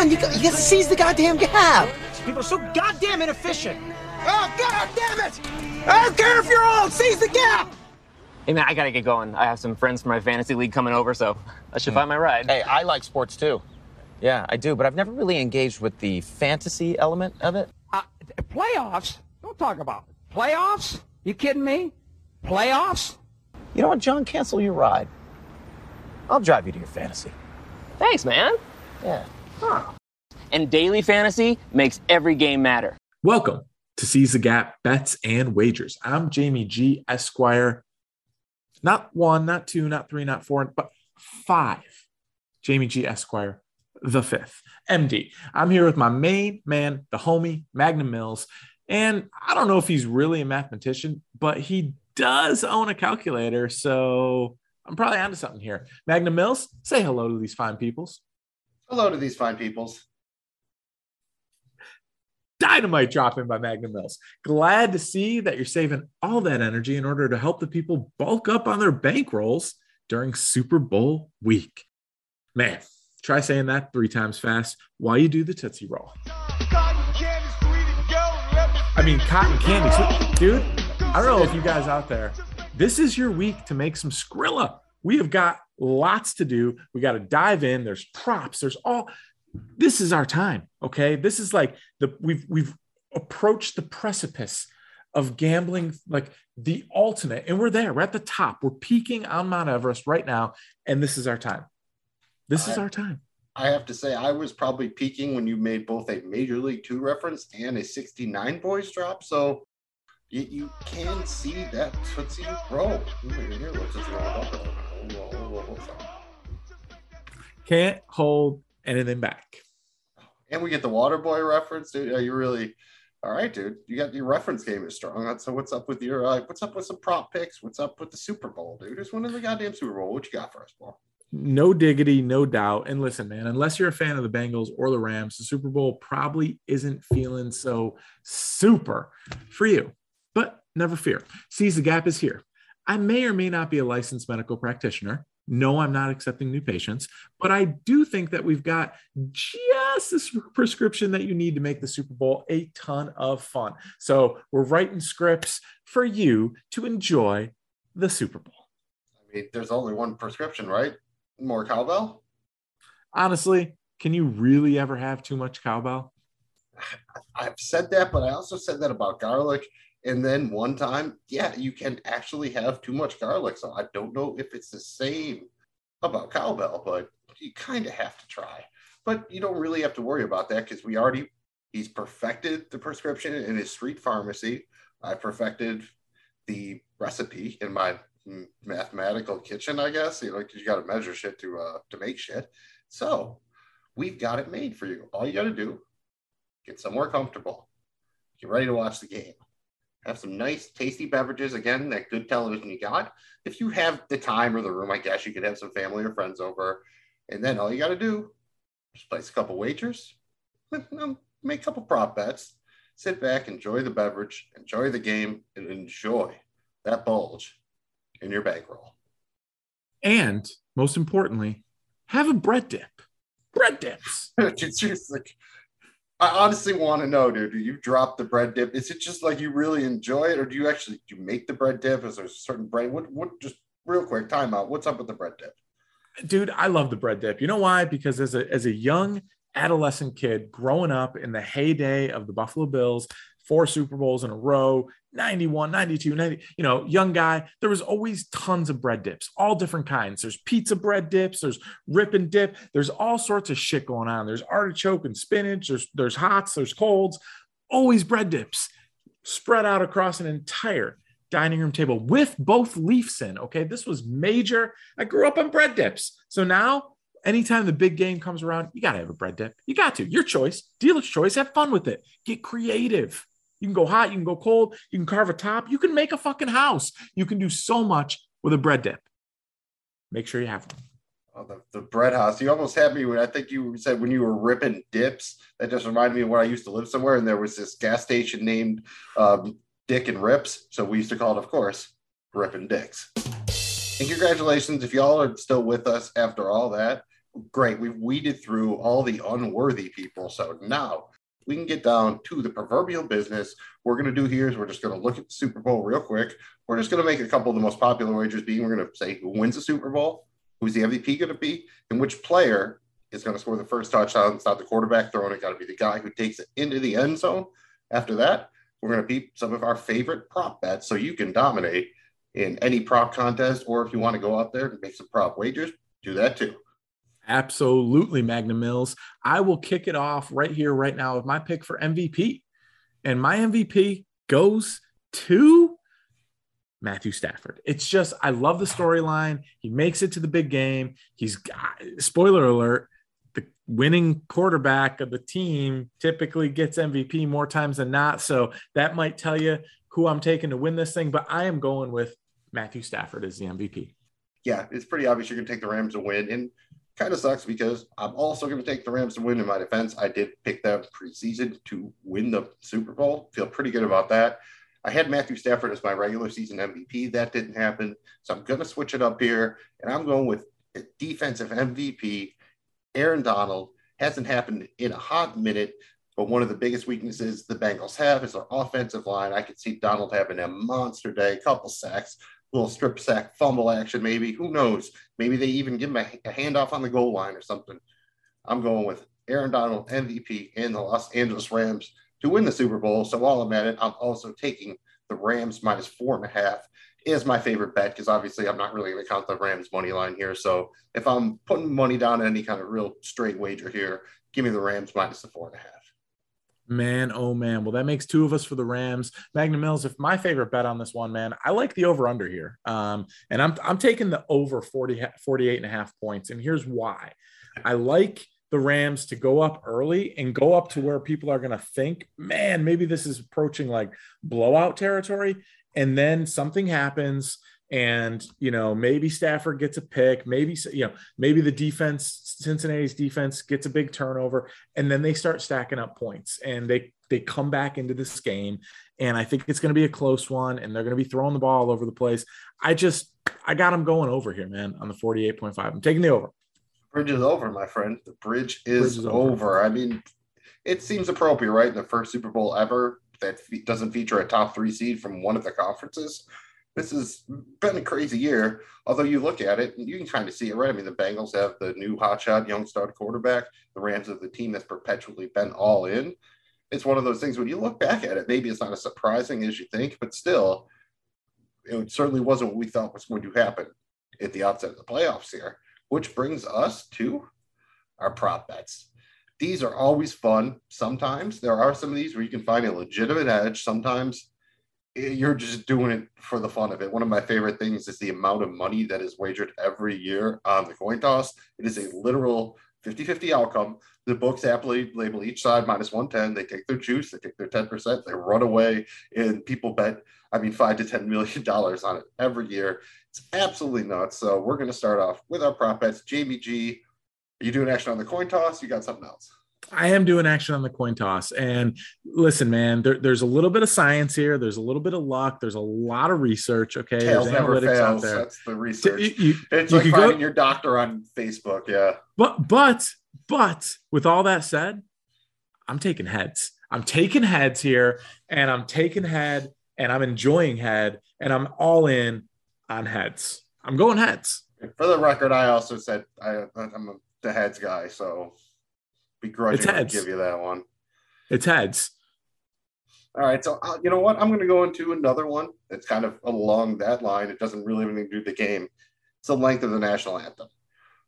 on, you got, you got to seize the goddamn gap. People are so goddamn inefficient. Oh, god damn it! I don't care if you're old, seize the gap! Hey man, I gotta get going. I have some friends from my fantasy league coming over, so I should find my ride. Hey, I like sports too. Yeah, I do, but I've never really engaged with the fantasy element of it. Uh, playoffs? Don't talk about it. Playoffs? You kidding me? Playoffs? You know what, John? Cancel your ride. I'll drive you to your fantasy. Thanks, man. Yeah. And daily fantasy makes every game matter. Welcome to Seize the Gap Bets and Wagers. I'm Jamie G. Esquire. Not one, not two, not three, not four, but five. Jamie G. Esquire, the fifth. MD. I'm here with my main man, the homie, Magnum Mills. And I don't know if he's really a mathematician, but he does own a calculator. So I'm probably onto something here. Magnum Mills, say hello to these fine peoples. Hello to these fine peoples. dynamite drop in by Magnum Mills. Glad to see that you're saving all that energy in order to help the people bulk up on their bankrolls during Super Bowl week. Man, try saying that three times fast while you do the Tootsie Roll. I mean, cotton candy. Dude, I don't know if you guys out there, this is your week to make some Skrilla. We have got lots to do. We got to dive in. There's props. There's all this is our time okay this is like the we've we've approached the precipice of gambling like the ultimate and we're there we're at the top we're peaking on mount everest right now and this is our time this is our time I have to say, I was probably peaking when you made both a Major League Two reference and a 69 Boyz drop. So you, you can see that Tootsie Roll. Here, what's Tootsie Roll about? Can't hold anything back And we get the Waterboy reference, dude. Are you really all right, dude? You got your reference game is strong. So what's up with your uh, what's up with some prop picks? What's up with the Super Bowl, dude? It's one of the goddamn Super Bowl. What you got for us, Paul? no diggity no doubt and listen man unless you're a fan of the bengals or the rams the super bowl probably isn't feeling so super for you but never fear seize the gap is here i may or may not be a licensed medical practitioner no i'm not accepting new patients but i do think that we've got just this prescription that you need to make the super bowl a ton of fun so we're writing scripts for you to enjoy the super bowl I mean, there's only one prescription, right? More cowbell. honestly, can you really ever have too much cowbell? I've said that, but I also said that about garlic. And then one time, yeah, you can actually have too much garlic. So I don't know if it's the same about cowbell, but you kind of have to try. But you don't really have to worry about that because we already, he's perfected the prescription in his street pharmacy. I perfected the recipe in my mathematical kitchen, I guess. You know, 'cause you got to measure shit to uh to make shit. So we've got it made for you. All you got to do get somewhere comfortable, get ready to watch the game, have some nice, tasty beverages. Again, that good television you got. If you have the time or the room, I guess you could have some family or friends over. And then all you got to do is place a couple wagers, make a couple prop bets, sit back, enjoy the beverage, enjoy the game, and enjoy that bulge in your bankroll. And most importantly, have a bread dip. Bread dips. it's just like I honestly want to know, dude. Do you drop the bread dip? Is it just like you really enjoy it, or do you actually do you make the bread dip? Is there a certain bread? What what just real quick timeout? What's up with the bread dip? Dude, I love the bread dip. You know why? Because as a as a young adolescent kid growing up in the heyday of the Buffalo Bills, four Super Bowls in a row, 91, 92, 90, you know, young guy, there was always tons of bread dips, all different kinds. There's pizza bread dips, there's rip and dip, there's all sorts of shit going on. There's artichoke and spinach, there's there's hots, there's colds, always bread dips spread out across an entire dining room table with both Leafs in. Okay. This was major. I grew up on bread dips. So now, anytime the big game comes around, you got to have a bread dip. You got to. Your choice, dealer's choice. Have fun with it. Get creative. You can go hot, you can go cold, you can carve a top, you can make a fucking house. You can do so much with a bread dip. Make sure you have one. Oh, the, the bread house. You almost had me when I think you said when you were ripping dips. That just reminded me of when I used to live somewhere and there was this gas station named um, Dick and Rips. So we used to call it, of course, Ripping Dicks. And congratulations if y'all are still with us after all that. great. We've weeded through all the unworthy people. So now we can get down to the proverbial business. We're going to do here is we're just going to look at the Super Bowl real quick. We're just going to make a couple of the most popular wagers being we're going to say who wins the Super Bowl, who's the MVP going to be, and which player is going to score the first touchdown. It's not the quarterback throwing it, got to be the guy who takes it into the end zone. After that, we're going to beat some of our favorite prop bets so you can dominate in any prop contest, or if you want to go out there and make some prop wagers, do that too. Absolutely, Magnum Mills. I will kick it off right here, right now, with my pick for MVP. And my MVP goes to Matthew Stafford. It's just, I love the storyline. He makes it to the big game. He's, uh, spoiler alert, the winning quarterback of the team typically gets MVP more times than not. So that might tell you who I'm taking to win this thing, but I am going with Matthew Stafford as the MVP. Yeah, it's pretty obvious you're going to take the Rams to win. And kind of sucks because I'm also going to take the Rams to win in my defense. I did pick them preseason to win the Super Bowl. Feel pretty good about that. I had Matthew Stafford as my regular season MVP. That didn't happen. So I'm going to switch it up here. And I'm going with defensive MVP, Aaron Donald. Hasn't happened in a hot minute. But one of the biggest weaknesses the Bengals have is their offensive line. I could see Donald having a monster day, couple sacks, little strip sack fumble action, maybe. Who knows? Maybe they even give him a, a handoff on the goal line or something. I'm going with Aaron Donald, MVP, and the Los Angeles Rams to win the Super Bowl. So while I'm at it, I'm also taking the Rams minus four and a half is my favorite bet because obviously I'm not really going to count the Rams money line here. So if I'm putting money down any kind of real straight wager here, give me the Rams minus the four and a half. Man, oh man. Well, that makes two of us for the Rams. Magnum Mills, if my favorite bet on this one, man, I like the over under here. Um, and I'm, I'm taking the over 40, 48 and a half points. And here's why I like the Rams to go up early and go up to where people are going to think, man, maybe this is approaching like blowout territory. And then something happens and you know maybe Stafford gets a pick, maybe you know maybe the defense, Cincinnati's defense gets a big turnover, and then they start stacking up points and they they come back into this game, and I think it's going to be a close one, and they're going to be throwing the ball all over the place. I just I got them going over here, man, on the forty eight point five. I'm taking the over. Bridge is over, my friend. The bridge is, bridge is over. over. I mean, it seems appropriate, right? The first Super Bowl ever that doesn't feature a top three seed from one of the conferences this has been a crazy year. Although you look at it, you can kind of see it, right? I mean, the Bengals have the new hotshot young star quarterback. The Rams have the team that's perpetually been all in. It's one of those things when you look back at it, maybe it's not as surprising as you think, but still, it certainly wasn't what we thought was going to happen at the outset of the playoffs here. Which brings us to our prop bets. These are always fun. Sometimes there are some of these where you can find a legitimate edge. Sometimes you're just doing it for the fun of it. One of my favorite things is the amount of money that is wagered every year on the coin toss. It is a literal 50 50 outcome. The books happily label each side minus 110. They take their juice, they take their 10%, they run away, and people bet, I mean, five to $10 million on it every year. It's absolutely nuts. So we're going to start off with our prop bets. Jamie G, are you doing action on the coin toss? You got something else? I am doing action on the coin toss. And listen, man, there, there's a little bit of science here. There's a little bit of luck. There's a lot of research. Okay. Tails there's never fails. Out there. That's the research. You, you, it's you like finding go, your doctor on Facebook. Yeah. But, but, but with all that said, I'm taking heads. I'm taking heads here and I'm taking head and I'm enjoying head and I'm all in on heads. I'm going heads. For the record, I also said I, I'm the heads guy. So begrudgingly give you that one. It's heads. All right, so uh, you know what? I'm going to go into another one that's kind of along that line. It doesn't really have anything to do with the game. It's the length of the national anthem.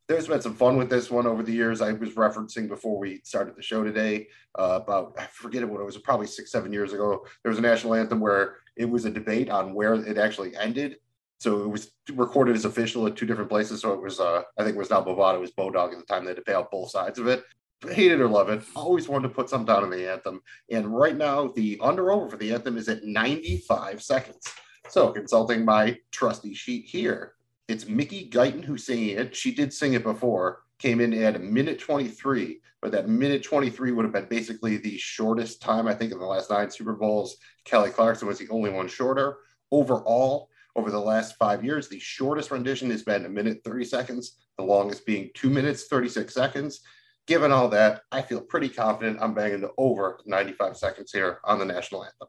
There's been some fun with this one over the years. I was referencing before we started the show today uh, about I forget what it was, probably six, seven years ago. There was a national anthem where it was a debate on where it actually ended. So it was recorded as official at two different places. So it was, uh, I think it was not Bovada, it was Bodog at the time. They had to pay out both sides of it hate it or love it, always wanted to put some down in the anthem. And right now, the under over for the anthem is at 95 seconds. So, consulting my trusty sheet here, it's Mickey Guyton who's singing it. She did sing it before, came in at a minute 23, but that minute 23 would have been basically the shortest time, I think, in the last nine Super Bowls. Kelly Clarkson was the only one shorter. Overall, over the last five years, the shortest rendition has been a minute 30 seconds, the longest being two minutes 36 seconds. Given all that, I feel pretty confident I'm banging to over 95 seconds here on the national anthem.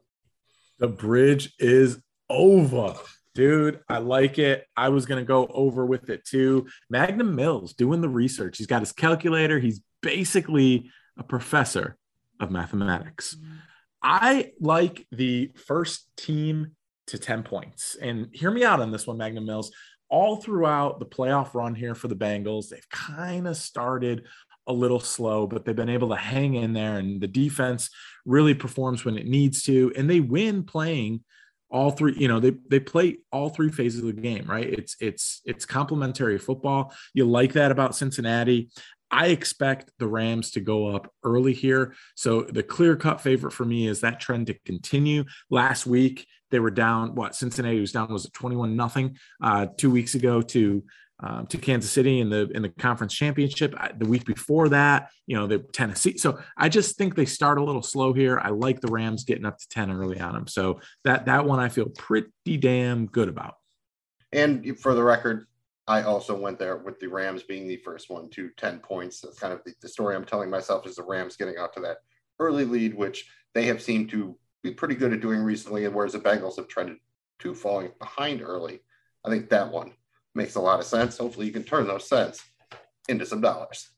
The bridge is over. Dude, I like it. I was going to go over with it too. Magnum Mills doing the research. He's got his calculator. He's basically a professor of mathematics. I like the first team to 10 points. And hear me out on this one, Magnum Mills. All throughout the playoff run here for the Bengals, they've kind of started a little slow, but they've been able to hang in there, and the defense really performs when it needs to, and they win playing all three you know they they play all three phases of the game right it's it's it's complementary football you like that about cincinnati I expect the Rams to go up early here. So the clear cut favorite for me is that trend to continue. Last week they were down. What Cincinnati was down was it twenty one nothing uh, two weeks ago to um, to Kansas City in the in the conference championship. The week before that, you know, the Tennessee. So I just think they start a little slow here. I like the Rams getting up to ten early on them. So that that one I feel pretty damn good about. And for the record, I also went there with the Rams being the first one to 10 points. That's kind of the, the, story I'm telling myself is the Rams getting out to that early lead, which they have seemed to be pretty good at doing recently. And whereas the Bengals have trended to falling behind early, I think that one makes a lot of sense. Hopefully, you can turn those cents into some dollars.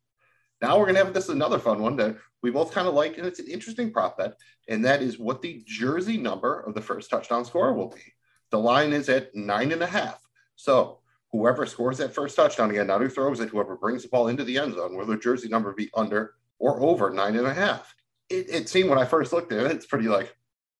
Now we're going to have this another fun one that we both kind of like, and it's an interesting prop bet, and that is what the jersey number of the first touchdown scorer will be. The line is at nine and a half. So whoever scores that first touchdown again, not who throws it, whoever brings the ball into the end zone, will their jersey number be under or over nine and a half? It, it seemed when I first looked at it, it's pretty like,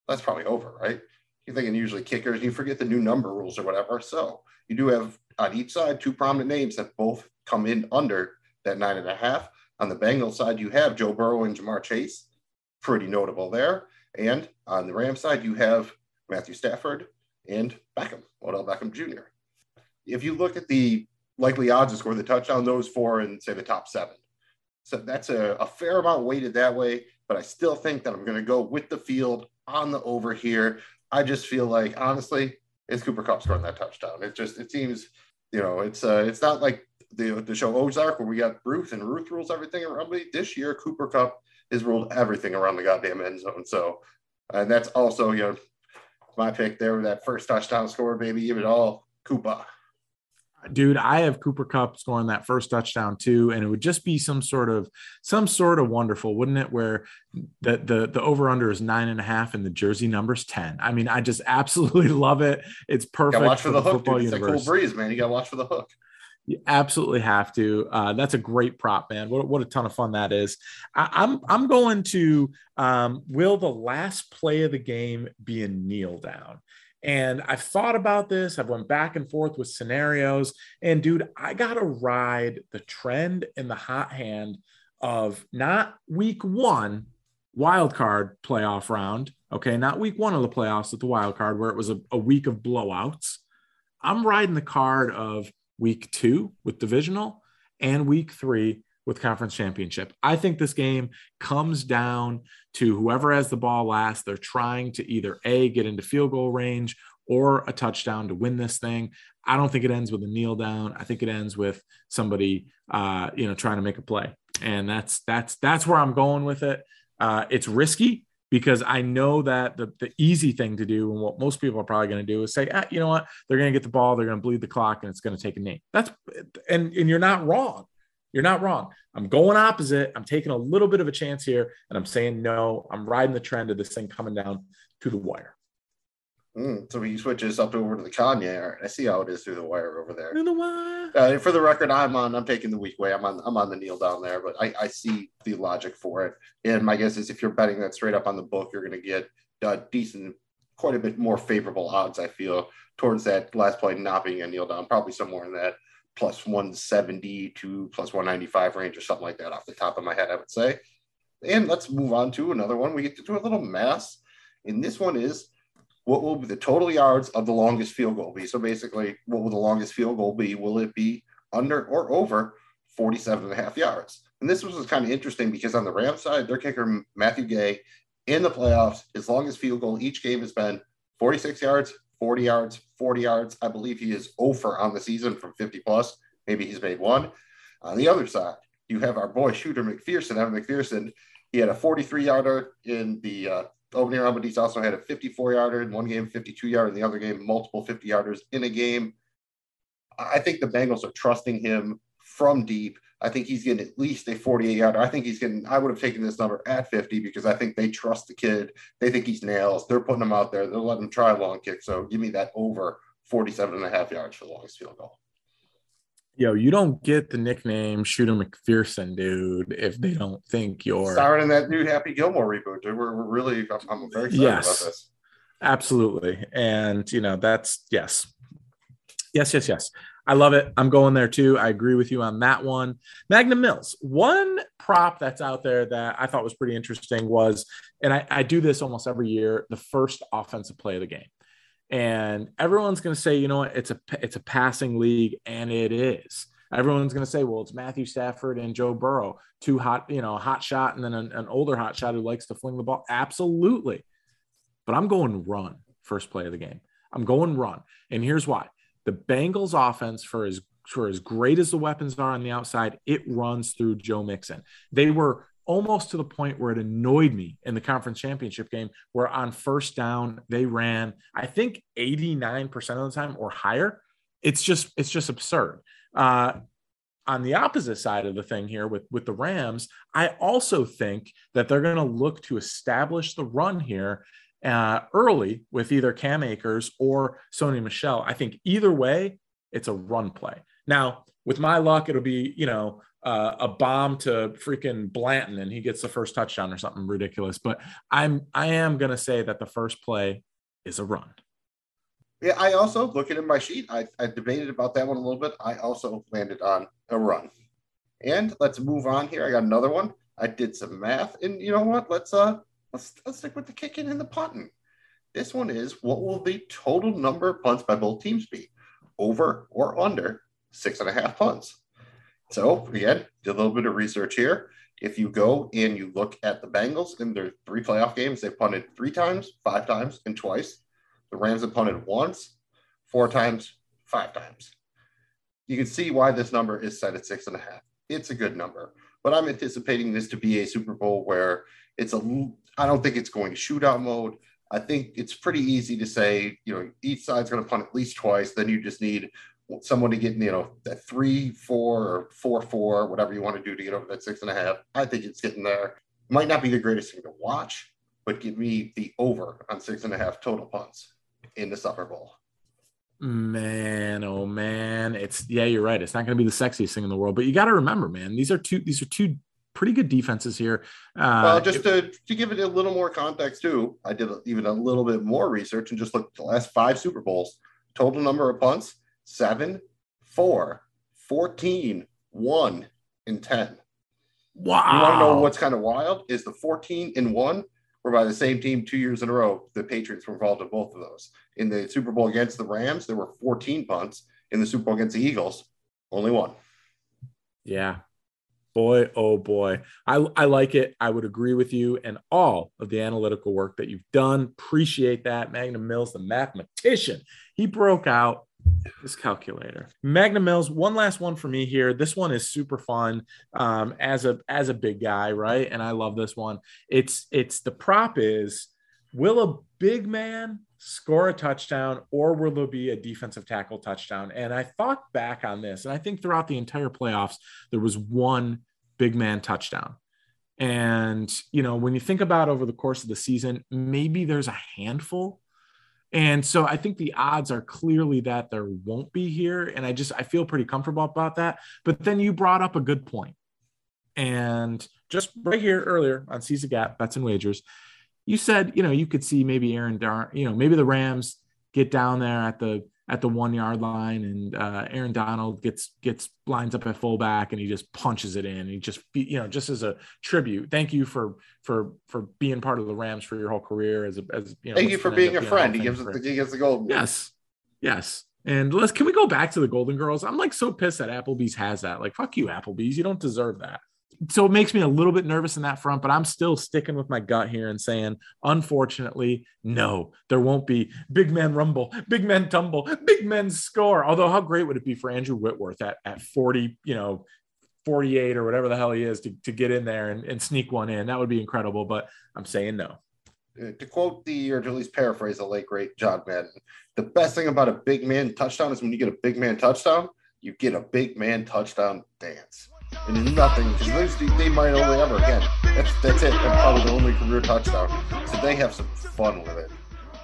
that's probably over, right? You're thinking usually kickers, you forget the new number rules or whatever. So you do have on each side two prominent names that both come in under that nine and a half. On the Bengals side, you have Joe Burrow and Ja'Marr Chase, pretty notable there. And on the Rams side, you have Matthew Stafford and Beckham, Odell Beckham Jr if you look at the likely odds to score the touchdown, those four and say the top seven. So that's a, a fair amount weighted that way, but I still think that I'm going to go with the field on the over here. I just feel like honestly, it's Cooper Kupp scoring that touchdown. It just it seems, you know, it's uh it's not like the the show Ozark where we got Ruth and Ruth rules everything around me. This year, Cooper Kupp has ruled everything around the goddamn end zone. So, and that's also you know my pick there. With that first touchdown score, baby, give it all Cooper dude, I have Cooper Kupp scoring that first touchdown too, and it would just be some sort of some sort of wonderful, wouldn't it? Where the the the over under is nine and a half, and the jersey number's ten. I mean, I just absolutely love it. It's perfect. watch for, for the, hook, dude. It's universe. a cool breeze, man. You got to watch for the hook. You absolutely have to. Uh, that's a great prop, man. What, what a ton of fun that is. I, am I'm, I'm going to. Um, will the last play of the game be a kneel down? And I've thought about this. I've went back and forth with scenarios. And dude, I gotta ride the trend in the hot hand of not week one wild card playoff round. Okay, not week one of the playoffs at the wild card where it was a, a week of blowouts. I'm riding the card of week two with divisional and week three with conference championship. I think this game comes down to whoever has the ball last. They're trying to either A, get into field goal range or a touchdown to win this thing. I don't think it ends with a kneel down. I think it ends with somebody, uh, you know, trying to make a play. And that's, that's, that's where I'm going with it. Uh, it's risky because I know that the, the easy thing to do and what most people are probably going to do is say, ah, you know what, they're going to get the ball, they're going to bleed the clock, and it's going to take a knee. That's and and you're not wrong. You're not wrong. I'm going opposite. I'm taking a little bit of a chance here, and I'm saying no. I'm riding the trend of this thing coming down to the wire. Mm, so he switches up over to the Kanye. I see how it is through the wire over there. Through the wire. Uh, for the record, I'm on. I'm taking the weak way. I'm on. I'm on the kneel down there, but I, I see the logic for it. And my guess is if you're betting that straight up on the book, you're going to get uh, decent, quite a bit more favorable odds. I feel towards that last play not being a kneel down, probably somewhere in that plus 170 to plus 195 range or something like that off the top of my head, I would say. And let's move on to another one. We get to do a little mass. And this one is what will be the total yards of the longest field goal be? So basically, what will the longest field goal be? Will it be under or over 47 and a half yards? And this was kind of interesting because on the Rams side, their kicker, Matthew Gay, in the playoffs, his longest field goal each game has been 46 yards, 40 yards, 40 yards. I believe he is over on the season from 50 plus. Maybe he's made one. On the other side, you have our boy shooter McPherson. Evan McPherson, he had a 43 yarder in the uh, opening round, but he's also had a 54 yarder in one game, 52 yarder in the other game, multiple 50 yarders in a game. I think the Bengals are trusting him from deep. I think he's getting at least a 48 yarder. I think he's getting, I would have taken this number at 50 because I think they trust the kid. They think he's nails. They're putting him out there. They'll let him try a long kick. So give me that over 47 and a half yards for the longest field goal. Yo, you don't get the nickname Shooter McPherson, dude, if they don't think you're starring in that new Happy Gilmore reboot. Dude. We're, we're really, I'm, I'm very excited Yes. about this. Absolutely. And, you know, that's yes. Yes, yes, yes. I love it. I'm going there too. I agree with you on that one. Magnum Mills. One prop that's out there that I thought was pretty interesting was, and I, I do this almost every year, the first offensive play of the game. And everyone's going to say, you know what, it's a it's a passing league, and it is. Everyone's going to say, well, it's Matthew Stafford and Joe Burrow, two hot, you know, hot shot, and then an, an older hot shot who likes to fling the ball. Absolutely. But I'm going run first play of the game. I'm going run. And here's why. The Bengals offense for as for as great as the weapons are on the outside, it runs through Joe Mixon. They were almost to the point where it annoyed me in the conference championship game where on first down they ran I think 89% of the time or higher. It's just it's just absurd. Uh on the opposite side of the thing here with with the Rams, I also think that they're going to look to establish the run here uh, early with either Cam Akers or Sony Michel. I think either way, it's a run play. Now, with my luck, it'll be you know uh, a bomb to freaking Blanton and he gets the first touchdown or something ridiculous. But I'm I am gonna say that the first play is a run. Yeah, I also looking at my sheet, I, I debated about that one a little bit. I also landed on a run. And let's move on here. I got another one. I did some math, and you know what? Let's uh let's let's stick with the kicking and the punting. This one is what will the total number of punts by both teams be? Over or under six and a half punts. So again, did a little bit of research here. If you go and you look at the Bengals in their three playoff games, they punted three times, five times, and twice. The Rams have punted once, four times, five times. You can see why this number is set at six and a half. It's a good number, but I'm anticipating this to be a Super Bowl where it's a. I don't think it's going to shootout mode. I think it's pretty easy to say, you know, each side's going to punt at least twice. Then you just need someone to get, you know, that three, four, or four, four, whatever you want to do to get over that six and a half. I think it's getting there. Might not be the greatest thing to watch, but give me the over on six and a half total punts in the Super Bowl. Man, oh man, it's yeah, you're right. It's not going to be the sexiest thing in the world, but you got to remember, man, these are two these are two pretty good defenses here. Uh, well, just to, to give it a little more context too, I did even a little bit more research and just looked at the last five Super Bowls. Total number of punts: seven, four, 14, one, and ten. wow. You want to know what's kind of wild? Is the 14 and one were by the same team two years in a row. The Patriots were involved in both of those. In the Super Bowl against the Rams, there were 14 punts. In the Super Bowl against the Eagles, only one. Yeah. Boy, oh boy. I, I like it. I would agree with you and all of the analytical work that you've done. Appreciate that. Magnum Mills, the mathematician, he broke out this calculator. Magnum Mills, one last one for me here. This one is super fun um, as a as a big guy, right? And I love this one. It's it's the prop is will a big man score a touchdown or will there be a defensive tackle touchdown? And I thought back on this, and I think throughout the entire playoffs, there was one big man touchdown. And, you know, when you think about over the course of the season, maybe there's a handful. And so I think the odds are clearly that there won't be here. And I just, I feel pretty comfortable about that. But then you brought up a good point. And just right here earlier on the Gap, Bets and Wagers, you said, you know, you could see maybe Aaron Dar, you know, maybe the Rams get down there at the at the one yard line and uh, Aaron Donald gets gets lines up at fullback and he just punches it in. He just you know just as a tribute. Thank you for for for being part of the Rams for your whole career as a as you know. Thank you for being a friend. He gives it. The, he gives the gold. Yes. Yes. And let's can we go back to the Golden Girls? I'm like so pissed that Applebee's has that. Like, fuck you, Applebee's. You don't deserve that. So it makes me a little bit nervous in that front, but I'm still sticking with my gut here and saying, unfortunately, no, there won't be big men rumble, big men tumble, big men score. Although, how great would it be for Andrew Whitworth at, at 40, you know, 48 or whatever the hell he is to, to get in there and, and sneak one in? That would be incredible, but I'm saying no. Uh, to quote the, or to at least paraphrase the late great John Madden, the best thing about a big man touchdown is when you get a big man touchdown, you get a big man touchdown dance. And nothing because they might only ever again. That's that's it. That's probably the only career touchdown. So they have some fun with it.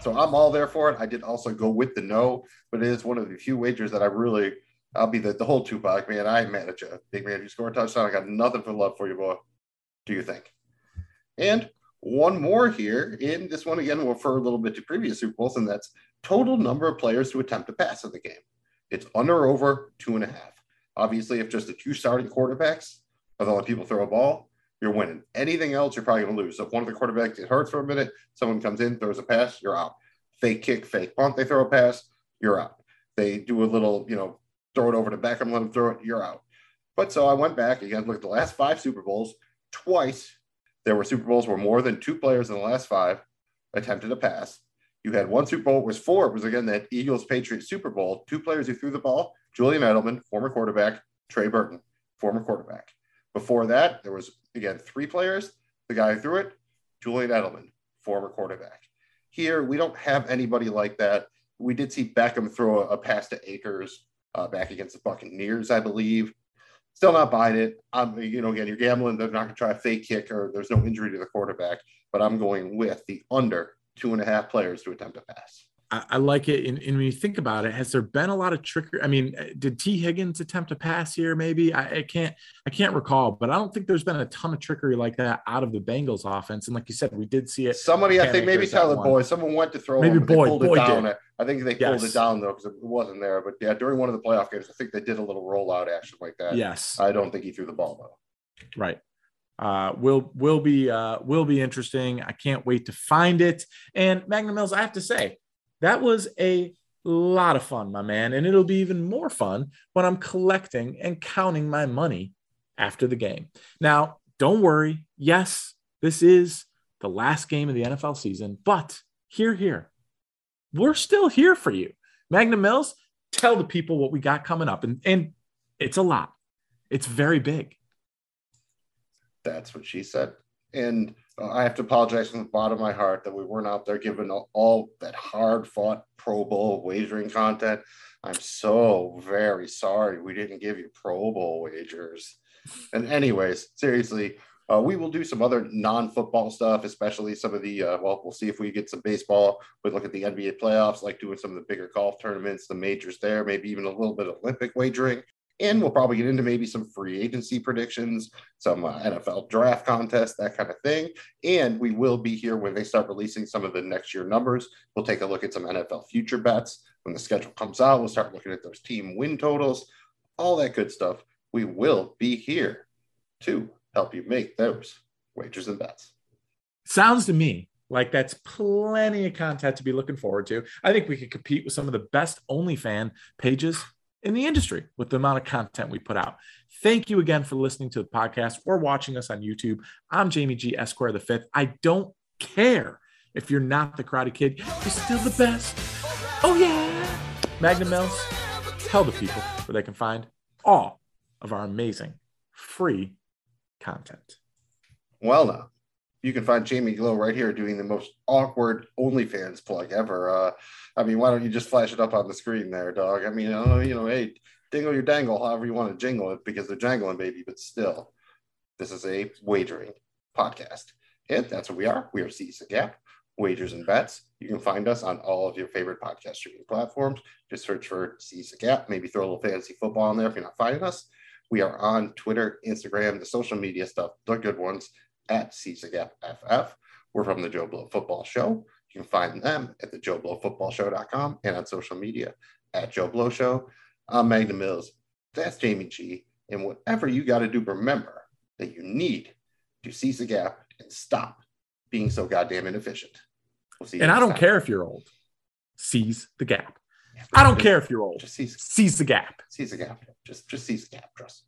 So I'm all there for it. I did also go with the no, but it is one of the few wagers that I really I'll be the, the whole Tupac man. I manage a big man. You score a touchdown. I got nothing for love for you, boy. Do you think? And one more here. In this one again, we'll refer a little bit to previous Super Bowls, and that's total number of players to attempt a pass in the game. It's under over two and a half. Obviously, if just the two starting quarterbacks are the only people throw a ball, you're winning. Anything else, you're probably going to lose. So if one of the quarterbacks get hurt for a minute, someone comes in, throws a pass, you're out. Fake kick, fake punt, they throw a pass, you're out. They do a little, you know, throw it over to Beckham, let them throw it, you're out. But so I went back again, look at the last five Super Bowls. Twice there were Super Bowls where more than two players in the last five attempted a pass. You had one Super Bowl, it was four. It was again that Eagles Patriots Super Bowl. Two players who threw the ball Julian Edelman, former quarterback, Trey Burton, former quarterback. Before that, there was again three players. The guy who threw it, Julian Edelman, former quarterback. Here, we don't have anybody like that. We did see Beckham throw a, pass to Akers uh, back against the Buccaneers, I believe. Still not buying it. I'm, you know, again, you're gambling. They're not going to try a fake kick or there's no injury to the quarterback, but I'm going with the under two and a half players to attempt a pass. I, I like it. And, and, when you think about it, has there been a lot of trickery? I mean, uh, did Tee Higgins attempt a pass here? Maybe I, I, can't, I can't recall, but I don't think there's been a ton of trickery like that out of the Bengals offense. And like you said, we did see it. Somebody, I think maybe Tyler Boyd, someone went to throw maybe him, Boyd, pulled Boyd it down. Did. I think they pulled yes. it down though because it wasn't there. But yeah, during one of the playoff games, I think they did a little rollout action like that. Yes, I don't think he threw the ball though. Right uh, will will be uh, will be interesting. I can't wait to find it. And Magnum Mills, I have to say, that was a lot of fun, my man, and it'll be even more fun when I'm collecting and counting my money after the game. Now, don't worry. Yes, this is the last game of the NFL season, but here, here, we're still here for you. Magnum Mills, tell the people what we got coming up, and and it's a lot. It's very big. That's what she said. And I have to apologize from the bottom of my heart that we weren't out there giving all, all that hard fought Pro Bowl wagering content. I'm so very sorry we didn't give you Pro Bowl wagers. And, anyways, seriously, uh, we will do some other non-football stuff, especially some of the. Uh, well, we'll see if we get some baseball. We look at the NBA playoffs, like doing some of the bigger golf tournaments, the majors there, maybe even a little bit of Olympic wagering. And we'll probably get into maybe some free agency predictions, some uh, NFL draft contests, that kind of thing. And we will be here when they start releasing some of the next year numbers. We'll take a look at some NFL future bets. When the schedule comes out, we'll start looking at those team win totals, all that good stuff. We will be here to help you make those wagers and bets. Sounds to me like that's plenty of content to be looking forward to. I think we could compete with some of the best OnlyFan pages in the industry with the amount of content we put out. Thank you again for listening to the podcast or watching us on YouTube. I'm Jamie G. Esquire the fifth. I don't care if you're not the Karate Kid, you're still the best. Oh yeah, Magnum Mills. Tell the people where they can find all of our amazing free content. Well, now you can find Jamie Glow right here doing the most awkward OnlyFans plug ever. Uh, I mean, why don't you just flash it up on the screen there, dog? I mean, uh, you know, hey, dingle your dangle, however you want to jingle it, because they're jangling, baby. But still, this is a wagering podcast, and that's what we are. We are Seize the Gap, wagers and bets. You can find us on all of your favorite podcast streaming platforms. Just search for Seize the Gap. Maybe throw a little fantasy football in there if you're not finding us. We are on Twitter, Instagram, the social media stuff, the good ones at Seize the Gap FF. We're from the Joe Blow Football Show. You can find them at the Joe Blow Football Show.com and on social media at Joe Blow Show. I'm Magnum Mills. That's Jamie G. And whatever you got to do, remember that you need to seize the gap and stop being so goddamn inefficient. We'll see and I don't time. care if you're old. Seize the gap. Yeah, I don't just, care if you're old. Just seize, seize the gap. Seize the gap. Just just seize the gap. Trust.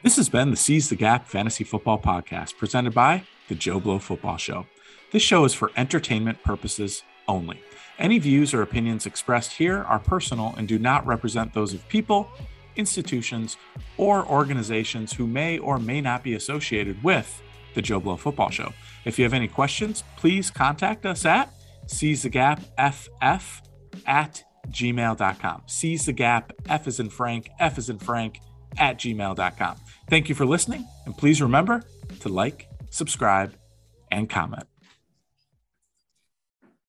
This has been the Seize the Gap Fantasy Football Podcast presented by the Joe Blow Football Show. This show is for entertainment purposes only. Any views or opinions expressed here are personal and do not represent those of people, institutions, or organizations who may or may not be associated with the Joe Blow Football Show. If you have any questions, please contact us at seize the gap ff at gmail.com. Seize the gap, F is in Frank, F is in Frank at gmail.com. Thank you for listening, and please remember to like, subscribe, and comment.